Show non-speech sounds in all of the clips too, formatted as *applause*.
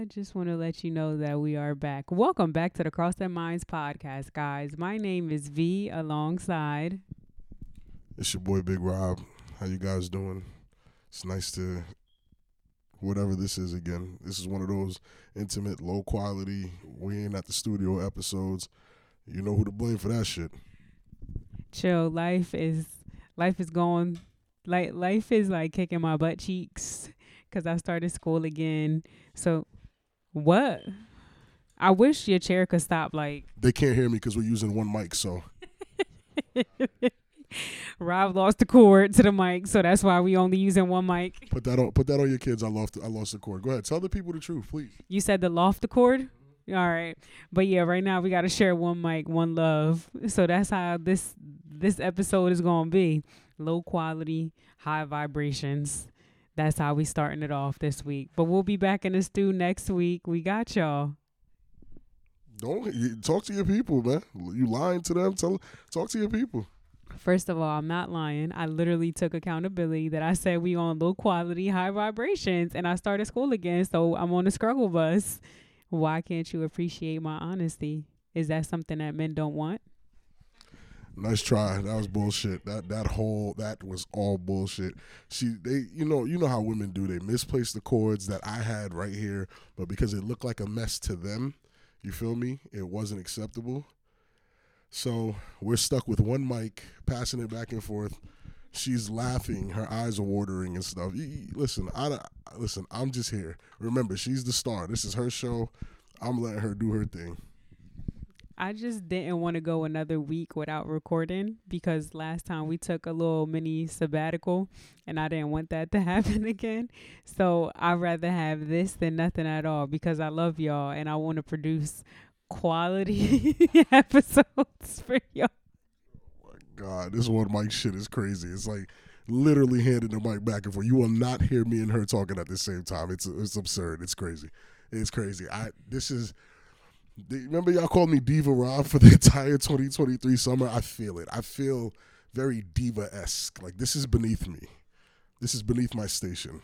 I just want to let you know that we are back. Welcome back to the Cross That Minds podcast, guys. My name is V alongside. It's your boy Big Rob. How you guys doing? It's nice to whatever this is again. This is one of those intimate, low quality, we ain't at the studio episodes. You know who to blame for that shit. Chill. Life is life is going like life is like kicking my butt cheeks because I started school again. So what? I wish your chair could stop. Like They can't hear me because we're using one mic, so *laughs* Rob lost the cord to the mic, so that's why we only using one mic. put that on put that on your kids. I lost I lost the cord. Go ahead. Tell the people the truth, please. You said the loft the cord. All right, but yeah, right now we got to share one mic, one love. So that's how this this episode is gonna be: low quality, high vibrations. That's how we starting it off this week. But we'll be back in the stew next week. We got y'all. Don't talk to your people, man. You lying to them? Tell talk to your people. First of all, I'm not lying. I literally took accountability that I said we on low quality, high vibrations, and I started school again. So I'm on the struggle bus. Why can't you appreciate my honesty? Is that something that men don't want? Nice try. That was bullshit. That that whole that was all bullshit. She they you know you know how women do. They misplaced the cords that I had right here, but because it looked like a mess to them, you feel me? It wasn't acceptable. So we're stuck with one mic, passing it back and forth. She's laughing, her eyes are watering and stuff. Listen, I listen. I'm just here. Remember, she's the star. This is her show. I'm letting her do her thing. I just didn't want to go another week without recording because last time we took a little mini sabbatical and I didn't want that to *laughs* happen again. So I'd rather have this than nothing at all because I love y'all and I want to produce quality *laughs* episodes *laughs* for y'all. Oh my God, this one mic shit is crazy. It's like literally handing the mic back and forth. You will not hear me and her talking at the same time. It's it's absurd. It's crazy. It's crazy. I this is. Remember y'all called me Diva Rob for the *laughs* entire 2023 summer. I feel it. I feel very diva esque. Like this is beneath me. This is beneath my station.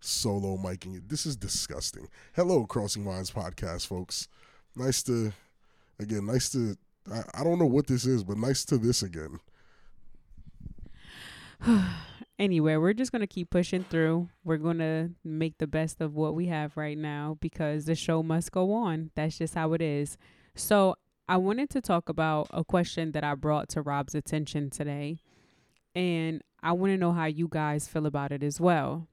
Solo miking it. This is disgusting. Hello, Crossing Minds podcast, folks. Nice to, again, nice to I, I don't know what this is, but nice to this again. *sighs* *sighs* *sighs* anyway, we're just going to keep pushing through. We're going to make the best of what we have right now because the show must go on. That's just how it is. So, I wanted to talk about a question that I brought to Rob's attention today. And I want to know how you guys feel about it as well.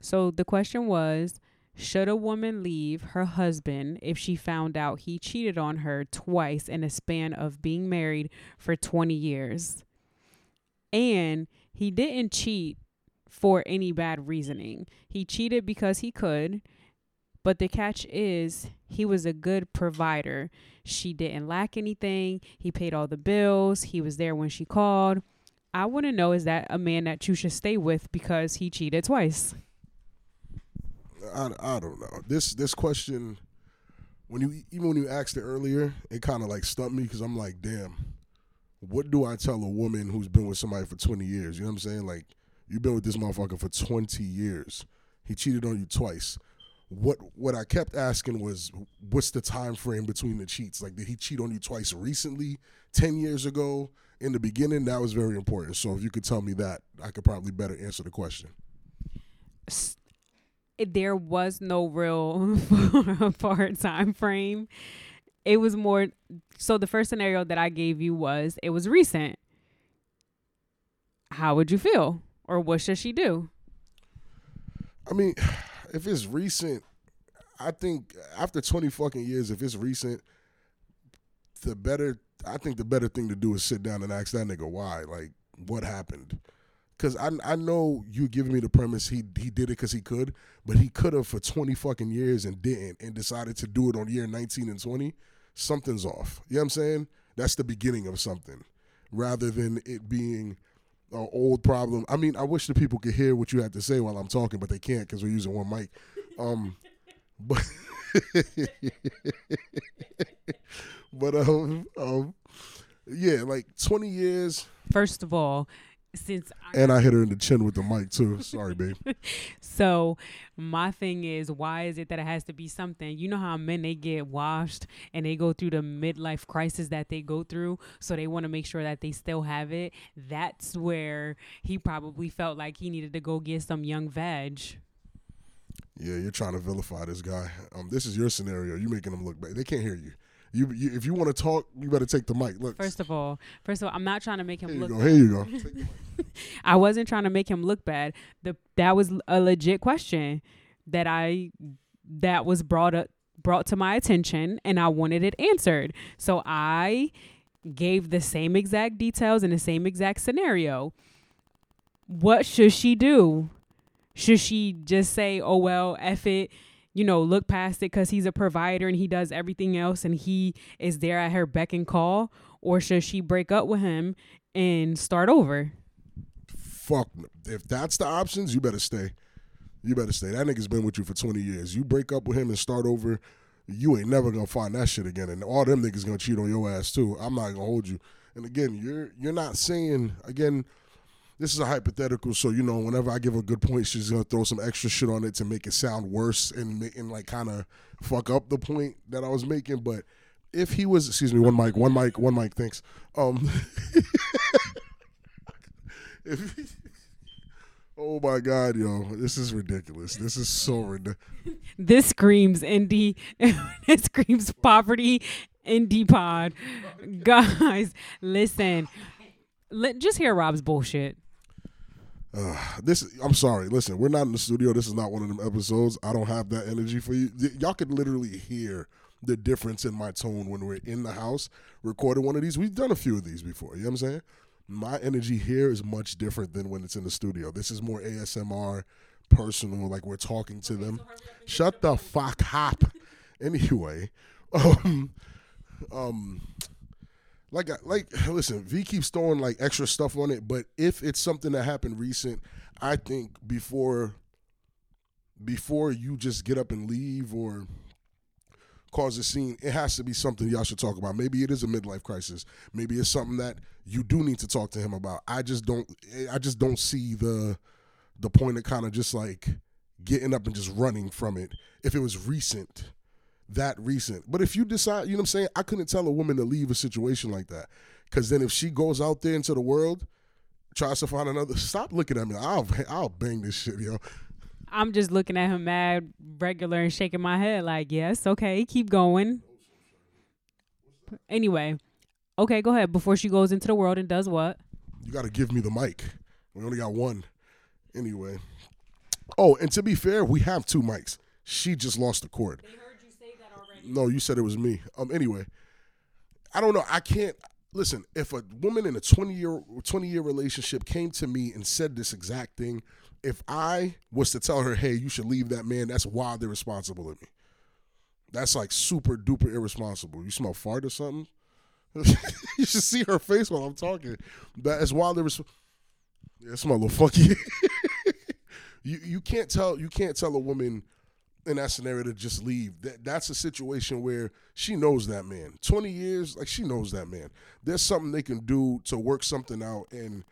So, the question was Should a woman leave her husband if she found out he cheated on her twice in a span of being married for 20 years? And he didn't cheat for any bad reasoning. He cheated because he could, but the catch is he was a good provider. She didn't lack anything. He paid all the bills. He was there when she called. I want to know is that a man that you should stay with because he cheated twice? I, I don't know. This this question, when you even when you asked it earlier, it kind of like stumped me because I'm like, damn, what do I tell a woman who's been with somebody for 20 years? You know what I'm saying? Like, you've been with this motherfucker for 20 years. He cheated on you twice. What what I kept asking was, what's the time frame between the cheats? Like, did he cheat on you twice recently, 10 years ago? In the beginning, that was very important. So if you could tell me that, I could probably better answer the question. There was no real *laughs* far time frame. It was more so the first scenario that I gave you was it was recent. How would you feel? Or what should she do? I mean, *sighs* if it's recent, I think after 20 fucking years, if it's recent, the better, I think the better thing to do is sit down and ask that nigga why. Like, what happened? Because I, I know you giving me the premise he he did it because he could, but he could have for 20 fucking years and didn't and decided to do it on year 19 and 20. Something's off. You know what I'm saying? That's the beginning of something rather than it being an old problem. I mean, I wish the people could hear what you have to say while I'm talking, but they can't because we're using one mic. Um, *laughs* but *laughs* but um um yeah, like 20 years. First of all, since and I hit her in the chin with the mic too. Sorry, babe. *laughs* so my thing is, why is it that it has to be something? You know how men they get washed and they go through the midlife crisis that they go through, so they want to make sure that they still have it. That's where he probably felt like he needed to go get some young veg. Yeah, you're trying to vilify this guy. Um, this is your scenario. You're making him look bad. They can't hear you. You, you if you want to talk, you better take the mic. Look. First of all, first of all, I'm not trying to make him Here look. you go. bad. Here you go. I wasn't trying to make him look bad. The that was a legit question that I that was brought up brought to my attention and I wanted it answered. So I gave the same exact details in the same exact scenario. What should she do? Should she just say, "Oh well, F it," you know, look past it cuz he's a provider and he does everything else and he is there at her beck and call, or should she break up with him and start over? Fuck. If that's the options, you better stay. You better stay. That nigga's been with you for 20 years. You break up with him and start over, you ain't never gonna find that shit again. And all them niggas gonna cheat on your ass too. I'm not gonna hold you. And again, you're you're not saying again. This is a hypothetical, so you know. Whenever I give a good point, she's gonna throw some extra shit on it to make it sound worse and and like kind of fuck up the point that I was making. But if he was, excuse me, one mic, one mic, one mic. Thanks. Um, *laughs* if oh my god, yo, this is ridiculous. This is so ridiculous. This screams *laughs* indie. it screams poverty indie pod. Guys, listen. Let, just hear Rob's bullshit. Uh, this I'm sorry. Listen, we're not in the studio. This is not one of them episodes. I don't have that energy for you. Y- y'all could literally hear the difference in my tone when we're in the house recording one of these. We've done a few of these before. You know what I'm saying? My energy here is much different than when it's in the studio. This is more ASMR, personal, like we're talking to them. Shut the fuck up. Anyway, *laughs* um, um, like like *sighs* listen, V keeps throwing like extra stuff on it, but if it's something that happened recent, I think before before you just get up and leave or cause a scene, it has to be something y'all should talk about. Maybe it is a midlife crisis. Maybe it's something that you do need to talk to him about. I just don't I just don't see the the point of kind of just like getting up and just running from it if it was recent that recent. But if you decide, you know what I'm saying, I couldn't tell a woman to leave a situation like that. Cause then if she goes out there into the world, tries to find another stop looking at me. I'll I'll bang this shit, yo. I'm just looking at him mad, regular, and shaking my head like, yes, okay, keep going. Anyway, okay, go ahead. Before she goes into the world and does what? You gotta give me the mic. We only got one. Anyway. Oh, and to be fair, we have two mics. She just lost the cord. They heard you say that already. No, you said it was me. Um. Anyway, I don't know. I can't listen. If a woman in a twenty year twenty year relationship came to me and said this exact thing, if I was to tell her, "Hey, you should leave that man," that's wild irresponsible of me. That's like super duper irresponsible. You smell fart or something? *laughs* you should see her face while I'm talking. That is wild irresponsible. Yeah, smell a little funky. *laughs* you you can't tell you can't tell a woman in that scenario to just leave. That that's a situation where she knows that man. Twenty years, like she knows that man. There's something they can do to work something out and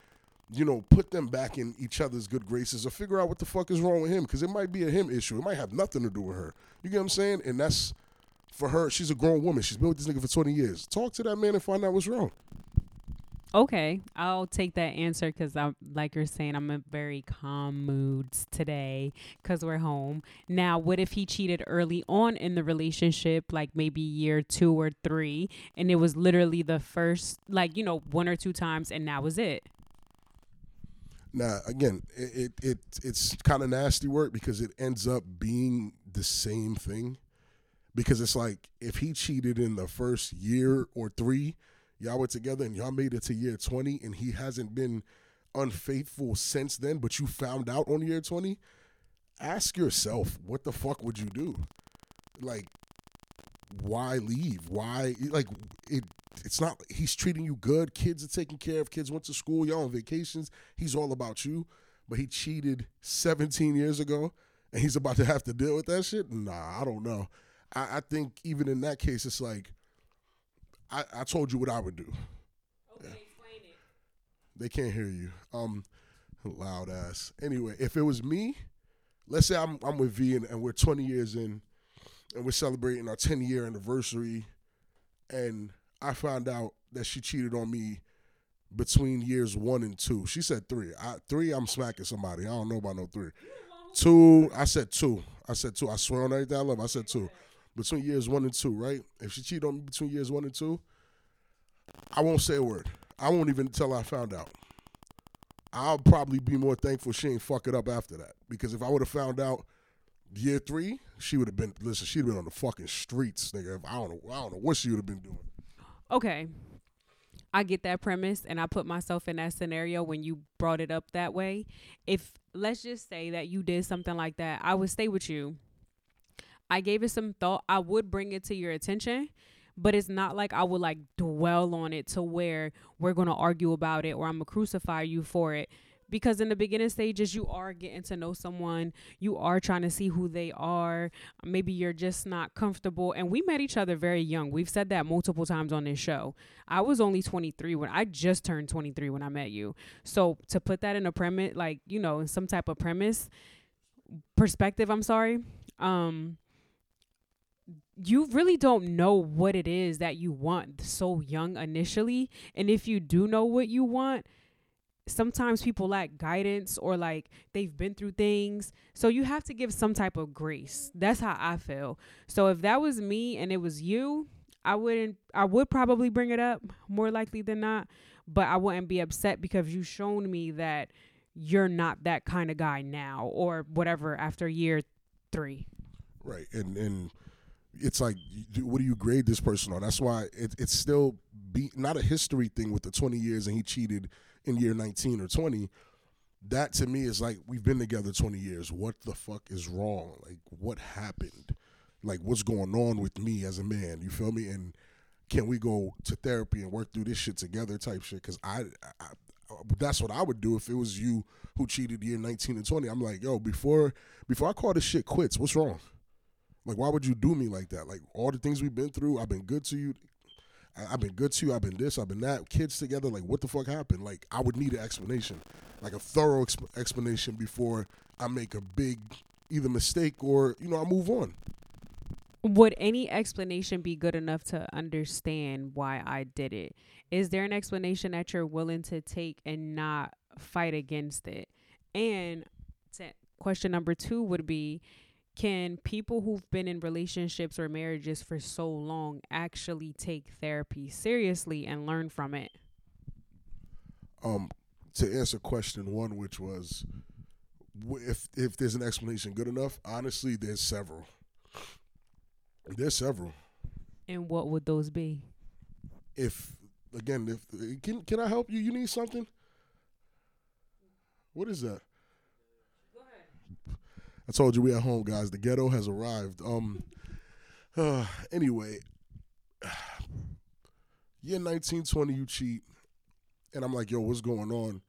you know put them back in each other's good graces or figure out what the fuck is wrong with him because it might be a him issue. It might have nothing to do with her. You get what I'm saying? And that's for her. She's a grown woman. She's been with this nigga for 20 years. Talk to that man and find out what's wrong. Okay, I'll take that answer because I'm like you're saying I'm in very calm moods today because we're home. Now, what if he cheated early on in the relationship, like maybe year two or three, and it was literally the first, like you know, one or two times, and that was it? Now, again, it, it, it it's kind of nasty work because it ends up being the same thing. Because it's like if he cheated in the first year or three, y'all were together and y'all made it to year 20 and he hasn't been unfaithful since then, but you found out on year 20, ask yourself, what the fuck would you do? Like, why leave? Why, like, it, it's not, he's treating you good. Kids are taken care of. Kids went to school. Y'all on vacations. He's all about you. But he cheated 17 years ago and he's about to have to deal with that shit? Nah, I don't know. I, I think even in that case, it's like, I, I told you what I would do. Okay, explain it. They can't hear you. Um, loud ass. Anyway, if it was me, let's say I'm I'm with V and, and we're 20 years in, and we're celebrating our 10 year anniversary, and I found out that she cheated on me between years one and two. She said three. I, three, I'm smacking somebody. I don't know about no three. Two, I said two. I said two. I swear on everything I love. I said two. Between years one and two, right? If she cheated on me between years one and two, I won't say a word. I won't even tell I found out. I'll probably be more thankful she ain't fuck it up after that. Because if I would have found out year three, she would have been listen, she'd have been on the fucking streets, nigga. I don't know I don't know what she would have been doing. Okay. I get that premise and I put myself in that scenario when you brought it up that way. If let's just say that you did something like that, I would stay with you. I gave it some thought. I would bring it to your attention, but it's not like I would like dwell on it to where we're going to argue about it or I'm going to crucify you for it. Because in the beginning stages you are getting to know someone. You are trying to see who they are. Maybe you're just not comfortable. And we met each other very young. We've said that multiple times on this show. I was only 23 when i just turned 23 when i met you. So to put that in a premise like you know some type of premise perspective i'm sorry um you really don't know what it is that you want so young initially and if you do know what you want sometimes people lack guidance or like they've been through things. So you have to give some type of grace. That's how I feel. So if that was me and it was you, I wouldn't I would probably bring it up more likely than not, but I wouldn't be upset because you've shown me that you're not that kind of guy now or whatever after year 3. Right. And and it's like what do you grade this person on? That's why it, it's still be not a history thing with the 20 years and he cheated in year 19 or 20 that to me is like we've been together 20 years. What the fuck is wrong? Like what happened? Like what's going on with me as a man? You feel me? And can we go to therapy and work through this shit together type shit? Because I, I, that's what i would do if it was you who cheated year 19 and 20 i'm like yo before before i call this shit quits what's wrong like why would you do me like that like all the things we've been through i've been good to you I, have been good to you. I've been this. I've been that. Kids together. Like, what the fuck happened? Like, I would need an explanation, like a thorough exp- explanation before I make a big either mistake or you know I move on. Would any explanation be good enough to understand why I did it? Is there an explanation that you're willing to take and not fight against it? And question number two would be can people who've been in relationships or marriages for so long actually take therapy seriously and learn from it? Um, to answer question one, which was if if there's an explanation good enough, honestly, there's several. There's several. And what would those be? If again, if can can I help you? You need something? What is that? I told you we at home, guys. The ghetto has arrived. Um. Uh, *sighs* anyway, *sighs* year 1920, you cheat, and I'm like, yo, what's going on?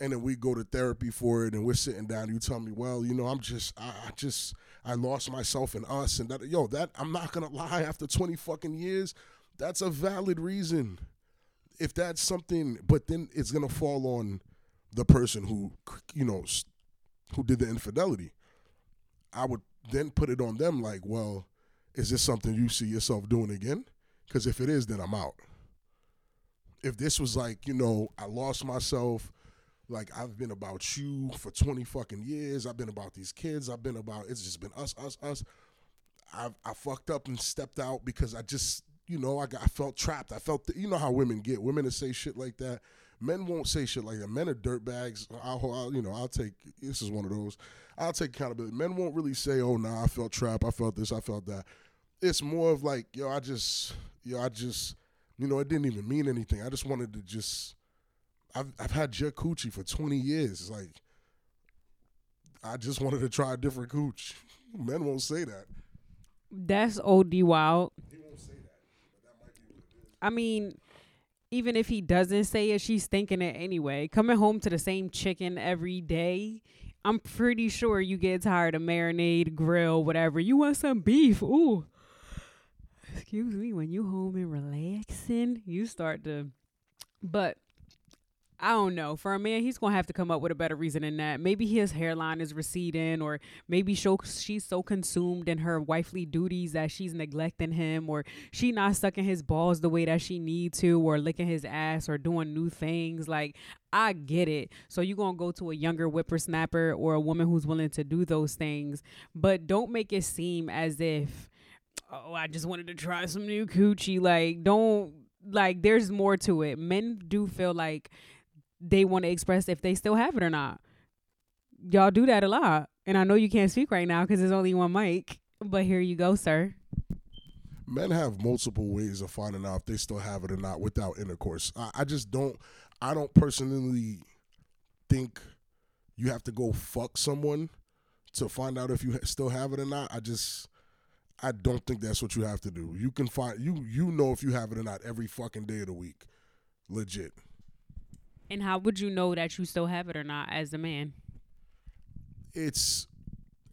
And then we go to therapy for it, and we're sitting down. You tell me, well, you know, I'm just, I, I just, I lost myself in us, and that, yo, that I'm not gonna lie. After 20 fucking years, that's a valid reason. If that's something, but then it's gonna fall on the person who, you know, who did the infidelity. I would then put it on them like, well, is this something you see yourself doing again? Because if it is, then I'm out. If this was like, you know, I lost myself, like I've been about you for 20 fucking years, I've been about these kids, I've been about, it's just been us, us, us. I, I fucked up and stepped out because I just, you know, I, got, I felt trapped. I felt, you know how women get. Women that say shit like that. Men won't say shit like that. Men are dirtbags. I'll, I'll, you know, I'll take, this is one of those. I'll take accountability. Men won't really say, "Oh, nah, I felt trapped. I felt this. I felt that." It's more of like, "Yo, I just, yo, I just, you know, it didn't even mean anything. I just wanted to just." I've I've had your coochie for twenty years. It's like I just wanted to try a different cooch. *laughs* Men won't say that. That's OD wild. He won't say that. that I mean, even if he doesn't say it, she's thinking it anyway. Coming home to the same chicken every day, I'm pretty sure you get tired of marinade, grill, whatever. You want some beef? Ooh. Excuse me. When you home and relaxing, you start to. But I don't know. For a man, he's gonna have to come up with a better reason than that. Maybe his hairline is receding, or maybe she's so consumed in her wifely duties that she's neglecting him, or she not sucking his balls the way that she need to, or licking his ass, or doing new things. Like I get it. So you gonna go to a younger whippersnapper or a woman who's willing to do those things, but don't make it seem as if oh, I just wanted to try some new coochie. Like don't like there's more to it. Men do feel like they want to express if they still have it or not. Y'all do that a lot. And I know you can't speak right now because there's only one mic, but here you go, sir. Men have multiple ways of finding out if they still have it or not without intercourse. I, I just don't, I don't personally think you have to go fuck someone to find out if you still have it or not. I just, I don't think that's what you have to do. You can find you you know if you have it or not every fucking day of the week, legit. And how would you know that you still have it or not as a man? It's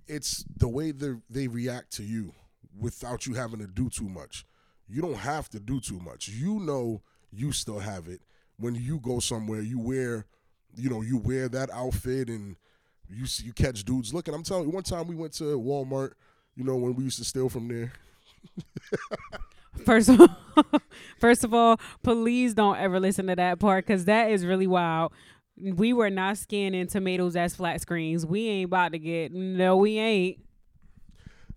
it's the way they they react to you without you having to do too much. You don't have to do too much. You know you still have it when you go somewhere. You wear, you know, you wear that outfit and you see, you catch dudes looking. I'm telling you, one time we went to Walmart. You know when we used to steal from there. *laughs* First of all, *laughs* first of all, please don't ever listen to that part because that is really wild. We were not scanning tomatoes as flat screens. We ain't about to get no, we ain't.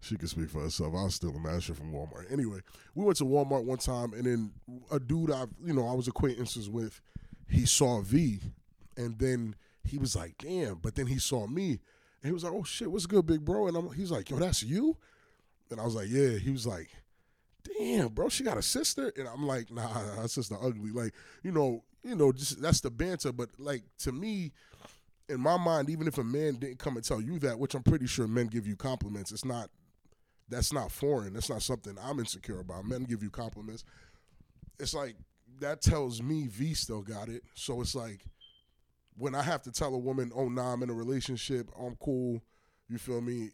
She can speak for herself. I was still a master from Walmart. Anyway, we went to Walmart one time, and then a dude I, you know, I was acquaintances with, he saw V, and then he was like, "Damn!" But then he saw me, and he was like, "Oh shit, what's good, big bro?" And I'm, he's like, "Yo, that's you," and I was like, "Yeah." He was like, damn, bro, she got a sister, and I'm like, nah, her sister ugly. Like, you know, you know, just that's the banter. But like to me, in my mind, even if a man didn't come and tell you that, which I'm pretty sure men give you compliments, it's not. That's not foreign. That's not something I'm insecure about. Men give you compliments. It's like that tells me V still got it. So it's like when I have to tell a woman, "Oh, nah, I'm in a relationship. I'm cool." You feel me?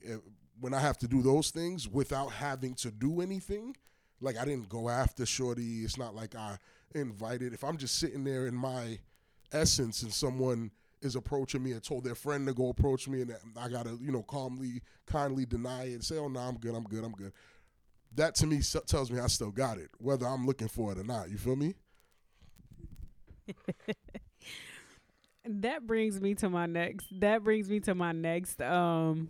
When I have to do those things without having to do anything, like I didn't go after Shorty. It's not like I invited. If I'm just sitting there in my essence and someone is approaching me and told their friend to go approach me and I gotta, you know, calmly, kindly deny it and say, oh, no, I'm good, I'm good, I'm good. That to me tells me I still got it, whether I'm looking for it or not. You feel me? *laughs* that brings me to my next. That brings me to my next. Um,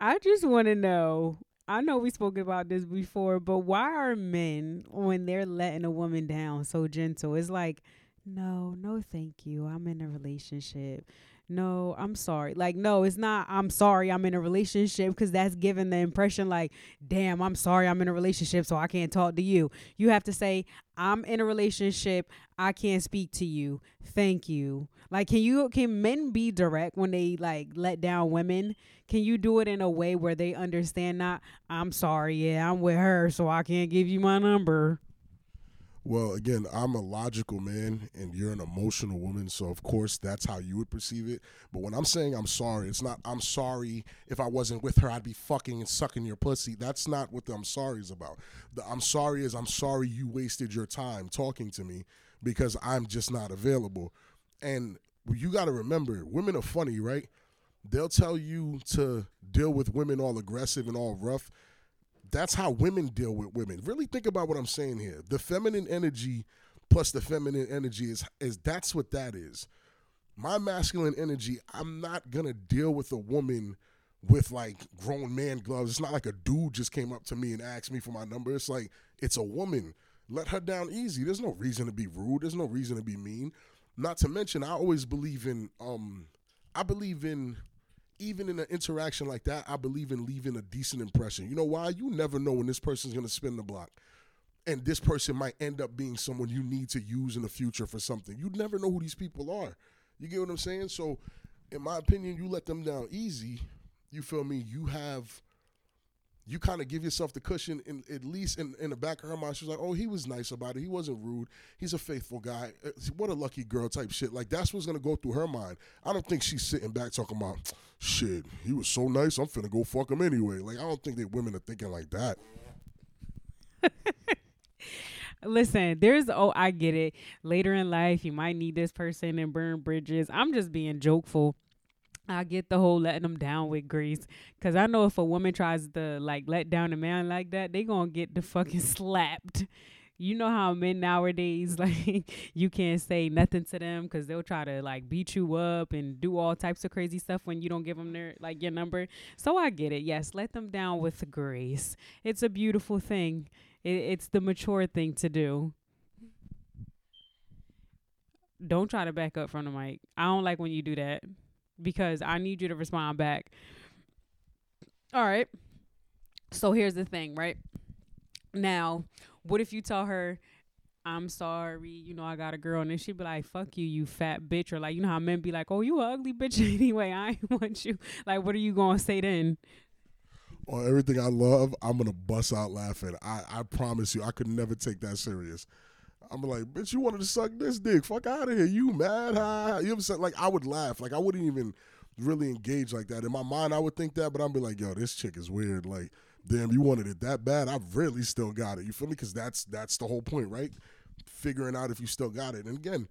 I just want to know I know we spoke about this before, but why are men when they're letting a woman down so gentle? It's like, no, no, thank you. I'm in a relationship. No, I'm sorry. Like, no, it's not. I'm sorry. I'm in a relationship because that's giving the impression like, damn, I'm sorry. I'm in a relationship, so I can't talk to you. You have to say, I'm in a relationship. I can't speak to you. Thank you. Like, can you? Can men be direct when they like let down women? can you do it in a way where they understand not i'm sorry yeah i'm with her so i can't give you my number well again i'm a logical man and you're an emotional woman so of course that's how you would perceive it. But when i'm saying i'm sorry it's not i'm sorry if i wasn't with her i'd be fucking and sucking your pussy. That's not what the i'm sorry is about. The i'm sorry is i'm sorry you wasted your time talking to me because i'm just not available. And you got to remember women are funny right? They'll tell you to deal with women all aggressive and all rough. That's how women deal with women. Really think about what I'm saying here. The feminine energy plus the feminine energy is is that's what that is. My masculine energy, I'm not gonna deal with a woman with like grown man gloves. It's not like a dude just came up to me and asked me for my number. It's like it's a woman. Let her down easy. There's no reason to be rude. There's no reason to be mean. Not to mention, I always believe in um I believe in even in an interaction like that, I believe in leaving a decent impression. You know why? You never know when this person's going to spin the block. And this person might end up being someone you need to use in the future for something. You never know who these people are. You get what I'm saying? So, in my opinion, you let them down easy. You feel me? You have you kind of give yourself the cushion in at least in, in the back of her mind. She's like oh he was nice about it. He wasn't rude. He's a faithful guy. Uh, what a lucky girl type shit. Like that's what's gonna go through her mind. I don't think she's sitting back talking about shit he was so nice i'm finna go fuck him anyway. Like i don't think that women are thinking like that. *laughs* Listen, there's oh, I get it. Later in life, you might need this person and burn bridges. I'm just being jokeful. I get the whole letting them down with grace, cause I know if a woman tries to like let down a man like that, they gonna get the fucking *laughs* slapped. You know how men nowadays *laughs* like you can't say nothing to them because they'll try to like beat you up and do all types of crazy stuff when you don't give them their like your number. So I get it. Yes, let them down with grace. It's a beautiful thing. It, it's the mature thing to do. Don't try to back up from the mic. I don't like when you do that because I need you to respond back. All right. So here's the thing, right? Now, what if you tell her, I'm sorry, you know, I got a girl, and then she'd be like, fuck you, you fat bitch. Or like, you know how men be like, oh, you ugly bitch *laughs* anyway. I ain't *laughs* want you. Like, what are you going to say then? Or everything I love, I'm going to bust out laughing. I, I promise you, I could never take that serious. I'm like, bitch, you wanted to suck this dick. Fuck out of here. You mad? Ha? You ever said, like, I would laugh. Like, I wouldn't even really engage like that. In my mind, I would think that, but I'd be like, yo, this chick is weird. Like, damn, you wanted it that bad. I've really still got it. You feel me? Because that's that's the whole point, right? Figuring out if you still got it. And again,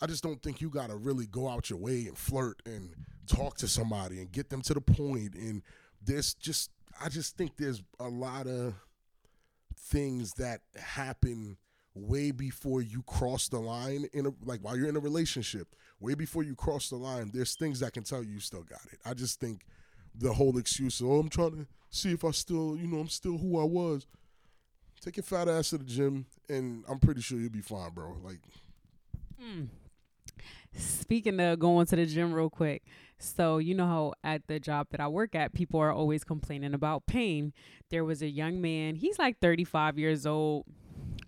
I just don't think you gotta really go out your way and flirt and talk to somebody and get them to the point. And there's just, I just think there's a lot of things that happen way before you cross the line in a like while you're in a relationship way before you cross the line there's things that can tell you you still got it i just think the whole excuse oh i'm trying to see if I still, you know, I'm still who I was. Take your fat ass to the gym, and I'm pretty sure you'll be fine, bro. Like, mm. speaking of going to the gym, real quick. So you know how at the job that I work at, people are always complaining about pain. There was a young man. He's like 35 years old,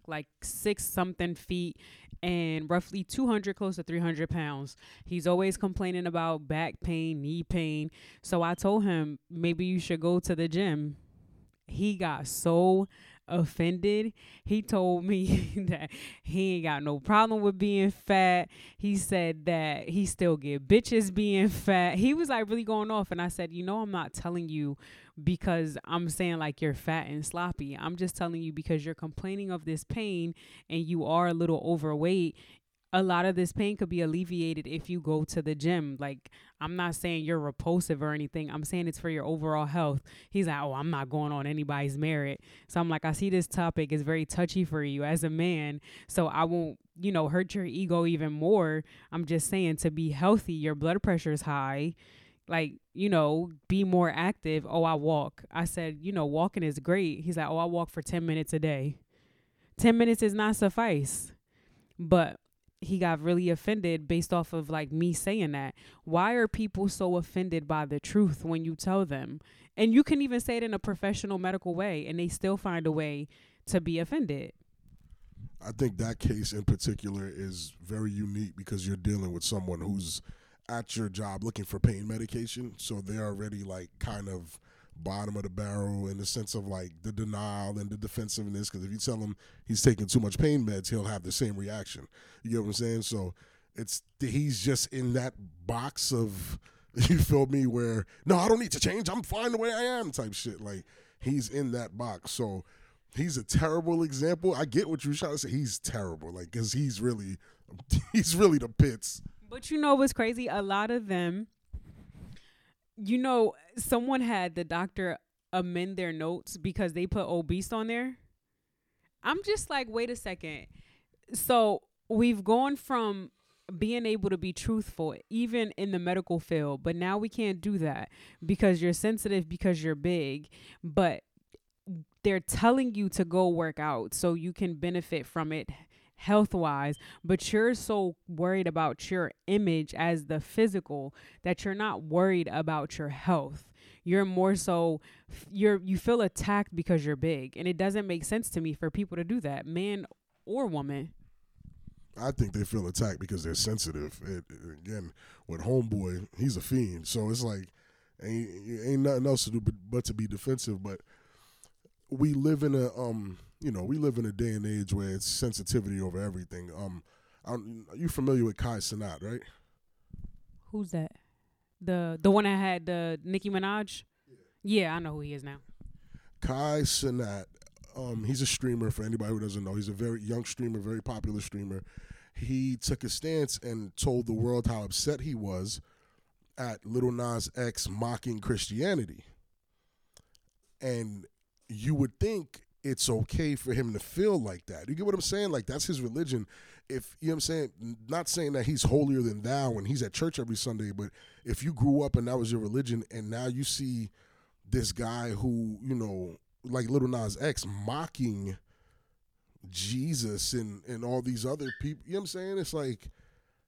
like six something feet, and roughly 200 close to 300 pounds he's always complaining about back pain knee pain so i told him maybe you should go to the gym he got so offended. He told me *laughs* that he ain't got no problem with being fat. He said that he still get bitches being fat. He was like really going off and I said, "You know I'm not telling you because I'm saying like you're fat and sloppy. I'm just telling you because you're complaining of this pain and you are a little overweight. A lot of this pain could be alleviated if you go to the gym. Like, I'm not saying you're repulsive or anything. I'm saying it's for your overall health. He's like, Oh, I'm not going on anybody's merit. So I'm like, I see this topic is very touchy for you as a man. So I won't, you know, hurt your ego even more. I'm just saying to be healthy, your blood pressure is high like you know be more active. Oh i walk. I said you know walking is great. He's like oh i walk for 10 minutes a day. 10 minutes is not suffice. But he got really offended based off of like me saying that. Why are people so offended by the truth when you tell them? And you can even say it in a professional medical way and they still find a way to be offended. I think that case in particular is very unique because you're dealing with someone who's at your job looking for pain medication, so they're already like kind of bottom of the barrel in the sense of like the denial and the defensiveness. Because if you tell him he's taking too much pain meds, he'll have the same reaction. You get what I'm saying? So it's he's just in that box of *laughs* you feel me where no, I don't need to change. I'm fine the way I am type shit. Like he's in that box. So he's a terrible example. I get what you're trying to say. He's terrible. Like because he's really *laughs* he's really the pits. But you know what's crazy? A lot of them, you know, someone had the doctor amend their notes because they put obese on there. I'm just like, wait a second. So we've gone from being able to be truthful even in the medical field but now we can't do that because you're sensitive because you're big but they're telling you to go work out so you can benefit from it health wise, but you're so worried about your image as the physical that you're not worried about your health. You're more so you're you feel attacked because you're big, and it doesn't make sense to me for people to do that, man or woman. I think they feel attacked because they're sensitive. It, again, with homeboy, he's a fiend, so it's like ain't ain't nothing else to do but, but to be defensive. But we live in a um you know, we live in a day and age where it's sensitivity over everything. Um, I'm, are you familiar with Kai Cenat, right? Who's that? The the one that had the Nicki Minaj. Yeah. yeah, I know who he is now. Kai Cenat Um, he's a streamer. For anybody who doesn't know, he's a very young streamer, very popular streamer. He took a stance and told the world how upset he was at Lil Nas X mocking Christianity. And you would think it's okay for him to feel like that. You get what I'm saying? Like that's his religion. If you know what I'm saying, not saying that he's holier than thou and he's at church every Sunday, but if you grew up and that was your religion and now you see this guy who, you know, like Lil Nas X mocking Jesus and and all these other people, you know what I'm saying? It's like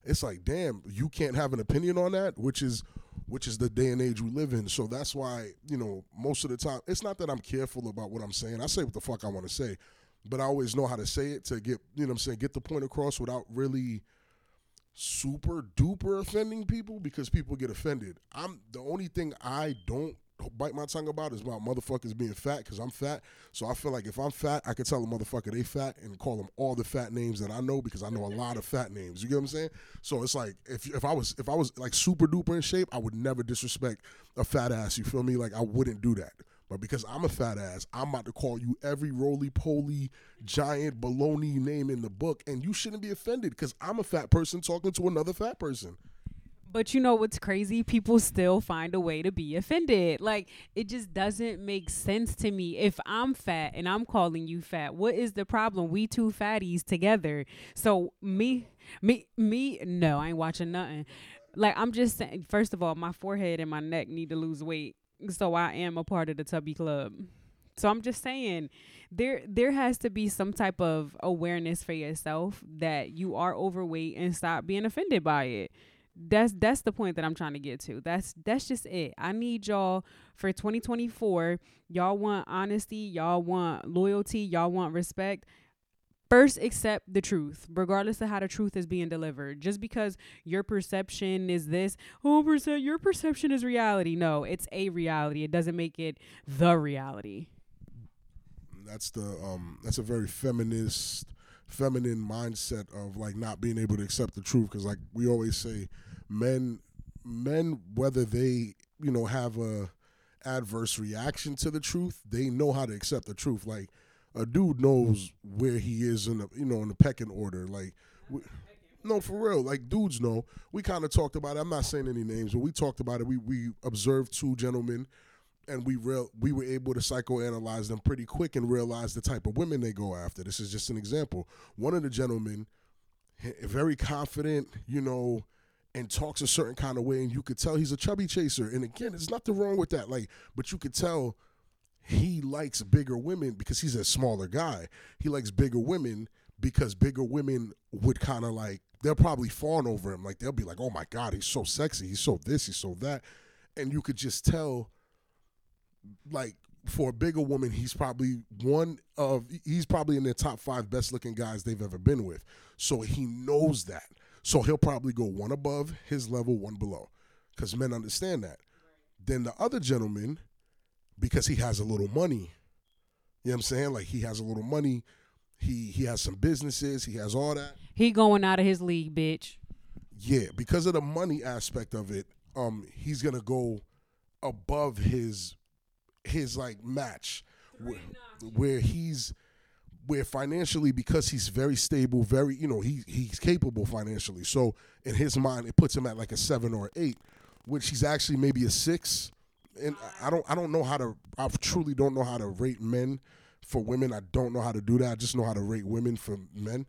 it's like damn, you can't have an opinion on that, which is which is the day and age we live in. So that's why, you know, most of the time, it's not that I'm careful about what I'm saying. I say what the fuck I want to say, but I always know how to say it to get, you know what I'm saying, get the point across without really super duper offending people because people get offended. I'm the only thing I don't bite my tongue about is about motherfuckers being fat because I'm fat. So I feel like if I'm fat, I can tell a motherfucker they fat and call them all the fat names that I know because I know a lot of fat names. You get what I'm saying? So it's like if if I was if I was like super duper in shape, I would never disrespect a fat ass. You feel me? Like I wouldn't do that. But because I'm a fat ass, I'm about to call you every roly poly giant baloney name in the book, and you shouldn't be offended because I'm a fat person talking to another fat person. But you know what's crazy? People still find a way to be offended. Like it just doesn't make sense to me. If I'm fat and I'm calling you fat, what is the problem? We two fatties together. So me, me, me. No, I ain't watching nothing. Like I'm just saying. First of all, my forehead and my neck need to lose weight, so I am a part of the Tubby Club. So I'm just saying there there has to be some type of awareness for yourself that you are overweight and stop being offended by it that's that's the point that I'm trying to get to. That's that's just it. I need y'all for 2024. Y'all want honesty, y'all want loyalty, y'all want respect. First, accept the truth, regardless of how the truth is being delivered. Just because your perception is this, oh, percent, your perception is reality. No, it's a reality. It doesn't make it the reality. That's the um. That's a very feminist feminine mindset of like not being able to accept the truth because like we always say men men whether they you know have a adverse reaction to the truth they know how to accept the truth. Like a dude knows where he is in the you know in the pecking order. Like we, no for real. Like dudes know. We kind of talked about it. I'm not saying any names but we talked about it. We we observed two gentlemen and we real we were able to psychoanalyze them pretty quick and realize the type of women they go after. This is just an example. One of the gentlemen, very confident, you know, and talks a certain kind of way, and you could tell he's a chubby chaser. And again, there's nothing wrong with that. Like, but you could tell he likes bigger women because he's a smaller guy. He likes bigger women because bigger women would kind of like they'll probably fawn over him. Like they'll be like, "Oh my god, he's so sexy. He's so this. He's so that," and you could just tell like for a bigger woman, he's probably one of he's probably in the top five best looking guys they've ever been with. So he knows that. So he'll probably go one above his level, one below, because men understand that. Then the other gentleman, because he has a little money, you know what I'm saying? Like he has a little money, he he has some businesses, he has all that. He going out of his league, bitch. Yeah, because of the money aspect of it, um, he's gonna go above his his like match where, where he's where financially because he's very stable, very you know he he's capable financially. So in his mind, it puts him at like a seven or eight, which he's actually maybe a six. And I don't I don't know how to I truly don't know how to rate men for women. I don't know how to do that. I just know how to rate women for men.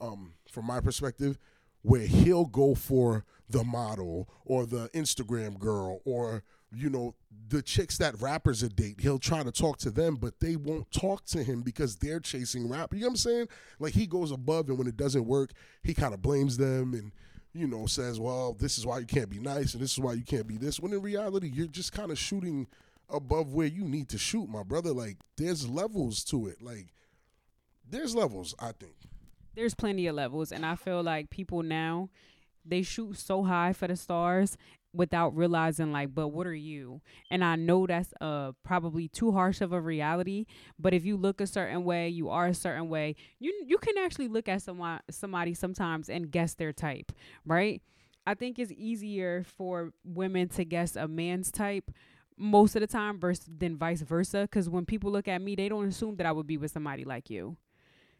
Um, from my perspective, where he'll go for the model or the Instagram girl or you know the chicks that rappers a date he'll try to talk to them but they won't talk to him because they're chasing rap. You know what i'm saying? Like he goes above and when it doesn't work he kind of blames them and you know says well this is why you can't be nice and this is why you can't be this when in reality you're just kind of shooting above where you need to shoot my brother. Like there's levels to it. Like there's levels i think. There's plenty of levels and i feel like people now they shoot so high for the stars without realizing like but what are you? And i know that's uh probably too harsh of a reality but if you look a certain way you are a certain way you you can actually look at someone somebody sometimes and guess their type right? I think it's easier for women to guess a man's type most of the time versus than vice versa because when people look at me they don't assume that i would be with somebody like you.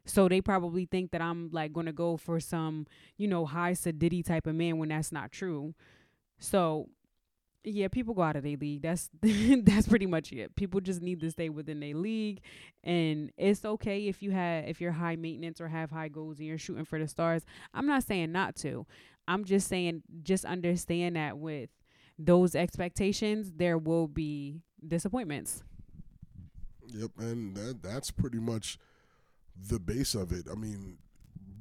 So they probably think that i'm like to go for some you know high sedity type of man when that's not true so yeah people go out of their league. That's *laughs* that's pretty much it. People just need to stay within their league. And it's okay if you have if you're high maintenance or have high goals and you're shooting for the stars. I'm not saying not to. I'm just saying just understand that with those expectations, there will be disappointments. Yep, and that that's pretty much the base of it. I mean,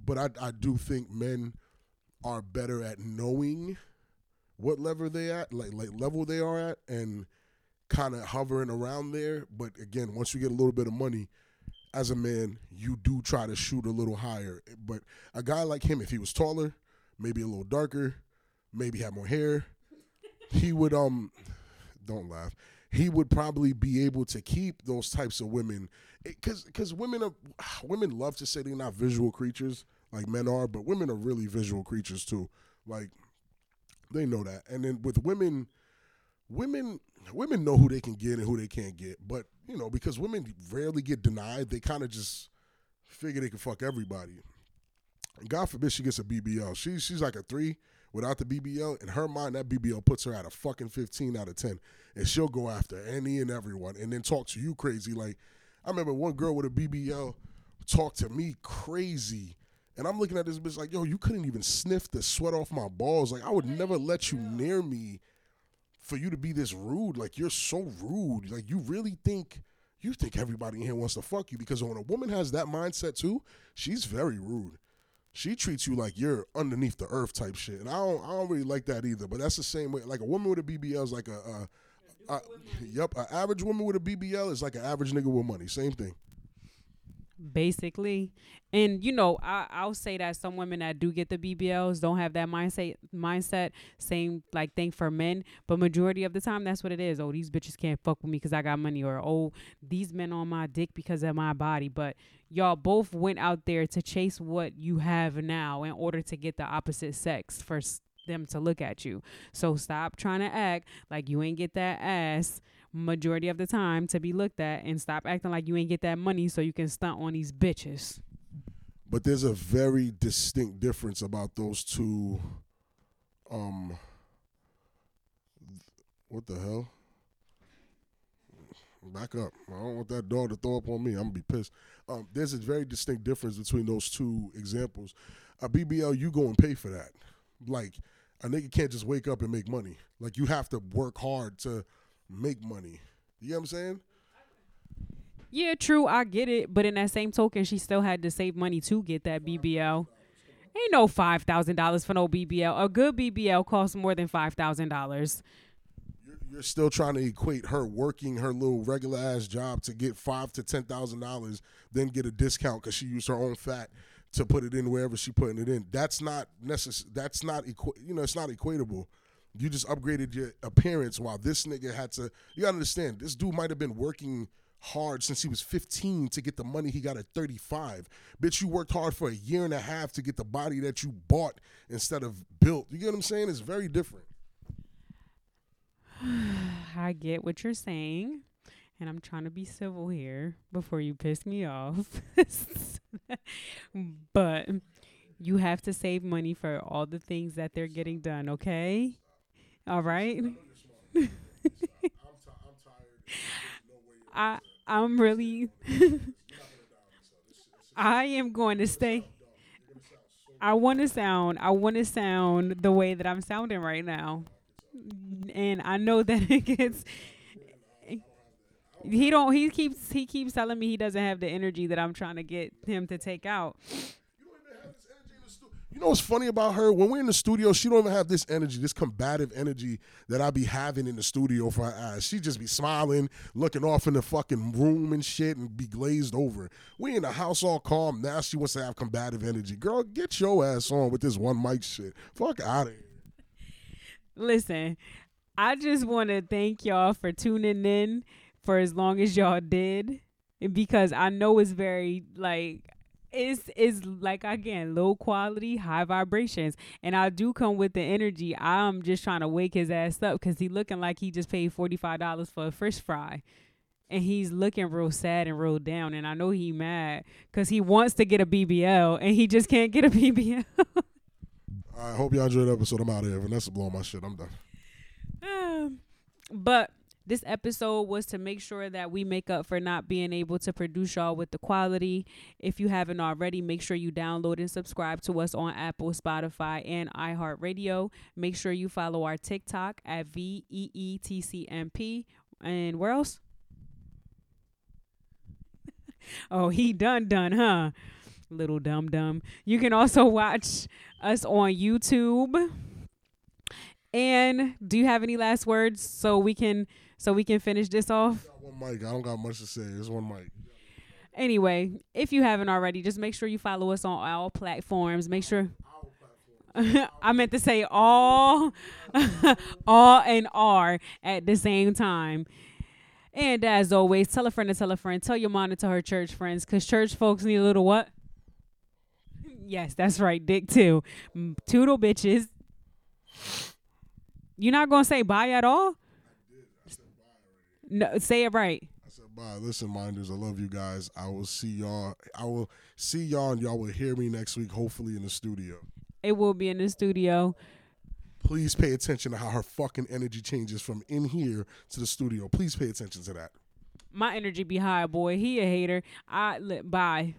but I I do think men are better at knowing what level they at, like like level they are at, and kind of hovering around there. But again, once you get a little bit of money, as a man, you do try to shoot a little higher. But a guy like him, if he was taller, maybe a little darker, maybe had more hair, he would um don't laugh he would probably be able to keep those types of women because because women are *sighs* women love to say they're not visual creatures like men are but women are really visual creatures too like they know that and then with women women women know who they can get and who they can't get but you know because women rarely get denied they kind of just figure they can fuck everybody god forbid she gets a bbl she, she's like a three without the BBL, in her mind, that BBL puts her at a fucking 15 out of 10. And she'll go after any and everyone and then talk to you crazy. Like, I remember one girl with a BBL talked to me crazy. And I'm looking at this bitch like, yo, you couldn't even sniff the sweat off my balls. Like, I would never let you near me for you to be this rude. Like, you're so rude. Like, you really think you think everybody in here wants to fuck you because when a woman has that mindset too, she's very rude she treats you like you're underneath the earth type shit, and I don't, I don't really like that either. But that's the same way. Like a woman with a BBL is like a, a, a yep, an average woman with a BBL is like an average nigga with money. Same thing. Basically, and you know, I, I'll say that some women that do get the BBLs don't have that mindset. Mindset, same like thing for men, but majority of the time, that's what it is. Oh, these bitches can't fuck with me because I got money, or oh, these men on my dick because of my body. But y'all both went out there to chase what you have now in order to get the opposite sex for them to look at you. So stop trying to act like you ain't get that ass majority of the time to be looked at and stop acting like you ain't get that money so you can stunt on these bitches. But there's a very distinct difference about those two um what the hell? Back up. I don't want that dog to throw up on me. I'm gonna be pissed. Um, there's a very distinct difference between those two examples. A BBL, you go and pay for that. Like a nigga can't just wake up and make money. Like you have to work hard to make money. You know what I'm saying? Yeah, true. I get it. But in that same token, she still had to save money to get that BBL. Ain't no five thousand dollars for no BBL. A good BBL costs more than five thousand dollars you're still trying to equate her working her little regular ass job to get five to ten thousand dollars, then get a discount because she used her own fat to put it in wherever she putting it in. That's not necessary. That's not equ- You know, it's not equatable. You just upgraded your appearance while this nigga had to. You gotta understand, this dude might have been working hard since he was 15 to get the money he got at 35. Bitch, you worked hard for a year and a half to get the body that you bought instead of built. You get what I'm saying? It's very different. *sighs* I get what you're saying. And I'm trying to be civil here before you piss me off. *laughs* but you have to save money for all the things that they're getting done, okay? All right? *laughs* I I'm really *laughs* I am going to stay I want to sound I want to sound the way that I'm sounding right now and I know that it gets. He don't. He keeps. He keeps telling me he doesn't have the energy that I'm trying to get him to take out. You know what's funny about her? When we're in the studio, she don't even have this energy, this combative energy that I be having in the studio for her eyes. She just be smiling, looking off in the fucking room and shit, and be glazed over. We in the house all calm. Now she wants to have combative energy. Girl, get your ass on with this one mic shit. Fuck out of here. Listen, I just want to thank y'all for tuning in for as long as y'all did because I know it's very like it's it's like again low quality, high vibrations, and I do come with the energy. I'm just trying to wake his ass up because he looking like he just paid forty five dollars for a fish fry, and he's looking real sad and real down. And I know he mad because he wants to get a BBL and he just can't get a *laughs* BBL. I hope y'all enjoyed the episode. I'm out of here. Vanessa blowing my shit. I'm done. Um, but this episode was to make sure that we make up for not being able to produce y'all with the quality. If you haven't already, make sure you download and subscribe to us on Apple, Spotify, and iHeartRadio. Make sure you follow our TikTok at V E E T C M P. And where else? *laughs* oh, he done done, huh? Little dumb dumb. You can also watch us on YouTube. And do you have any last words so we can so we can finish this off? One mic. I don't got much to say. It's one mic. Anyway, if you haven't already, just make sure you follow us on all platforms. Make sure *laughs* I meant to say all *laughs* all and R at the same time. And as always, tell a friend to tell a friend. Tell your mom to tell her church friends, cause church folks need a little what? *laughs* Yes, that's right, dick too. Toodle bitches. You're not gonna say bye at all? No, say it right. I said bye. Listen, minders, I love you guys. I will see y'all. I will see y'all, and y'all will hear me next week. Hopefully in the studio. It will be in the studio. Please pay attention to how her fucking energy changes from in here to the studio. Please pay attention to that. My energy be high, boy. He a hater. I bye.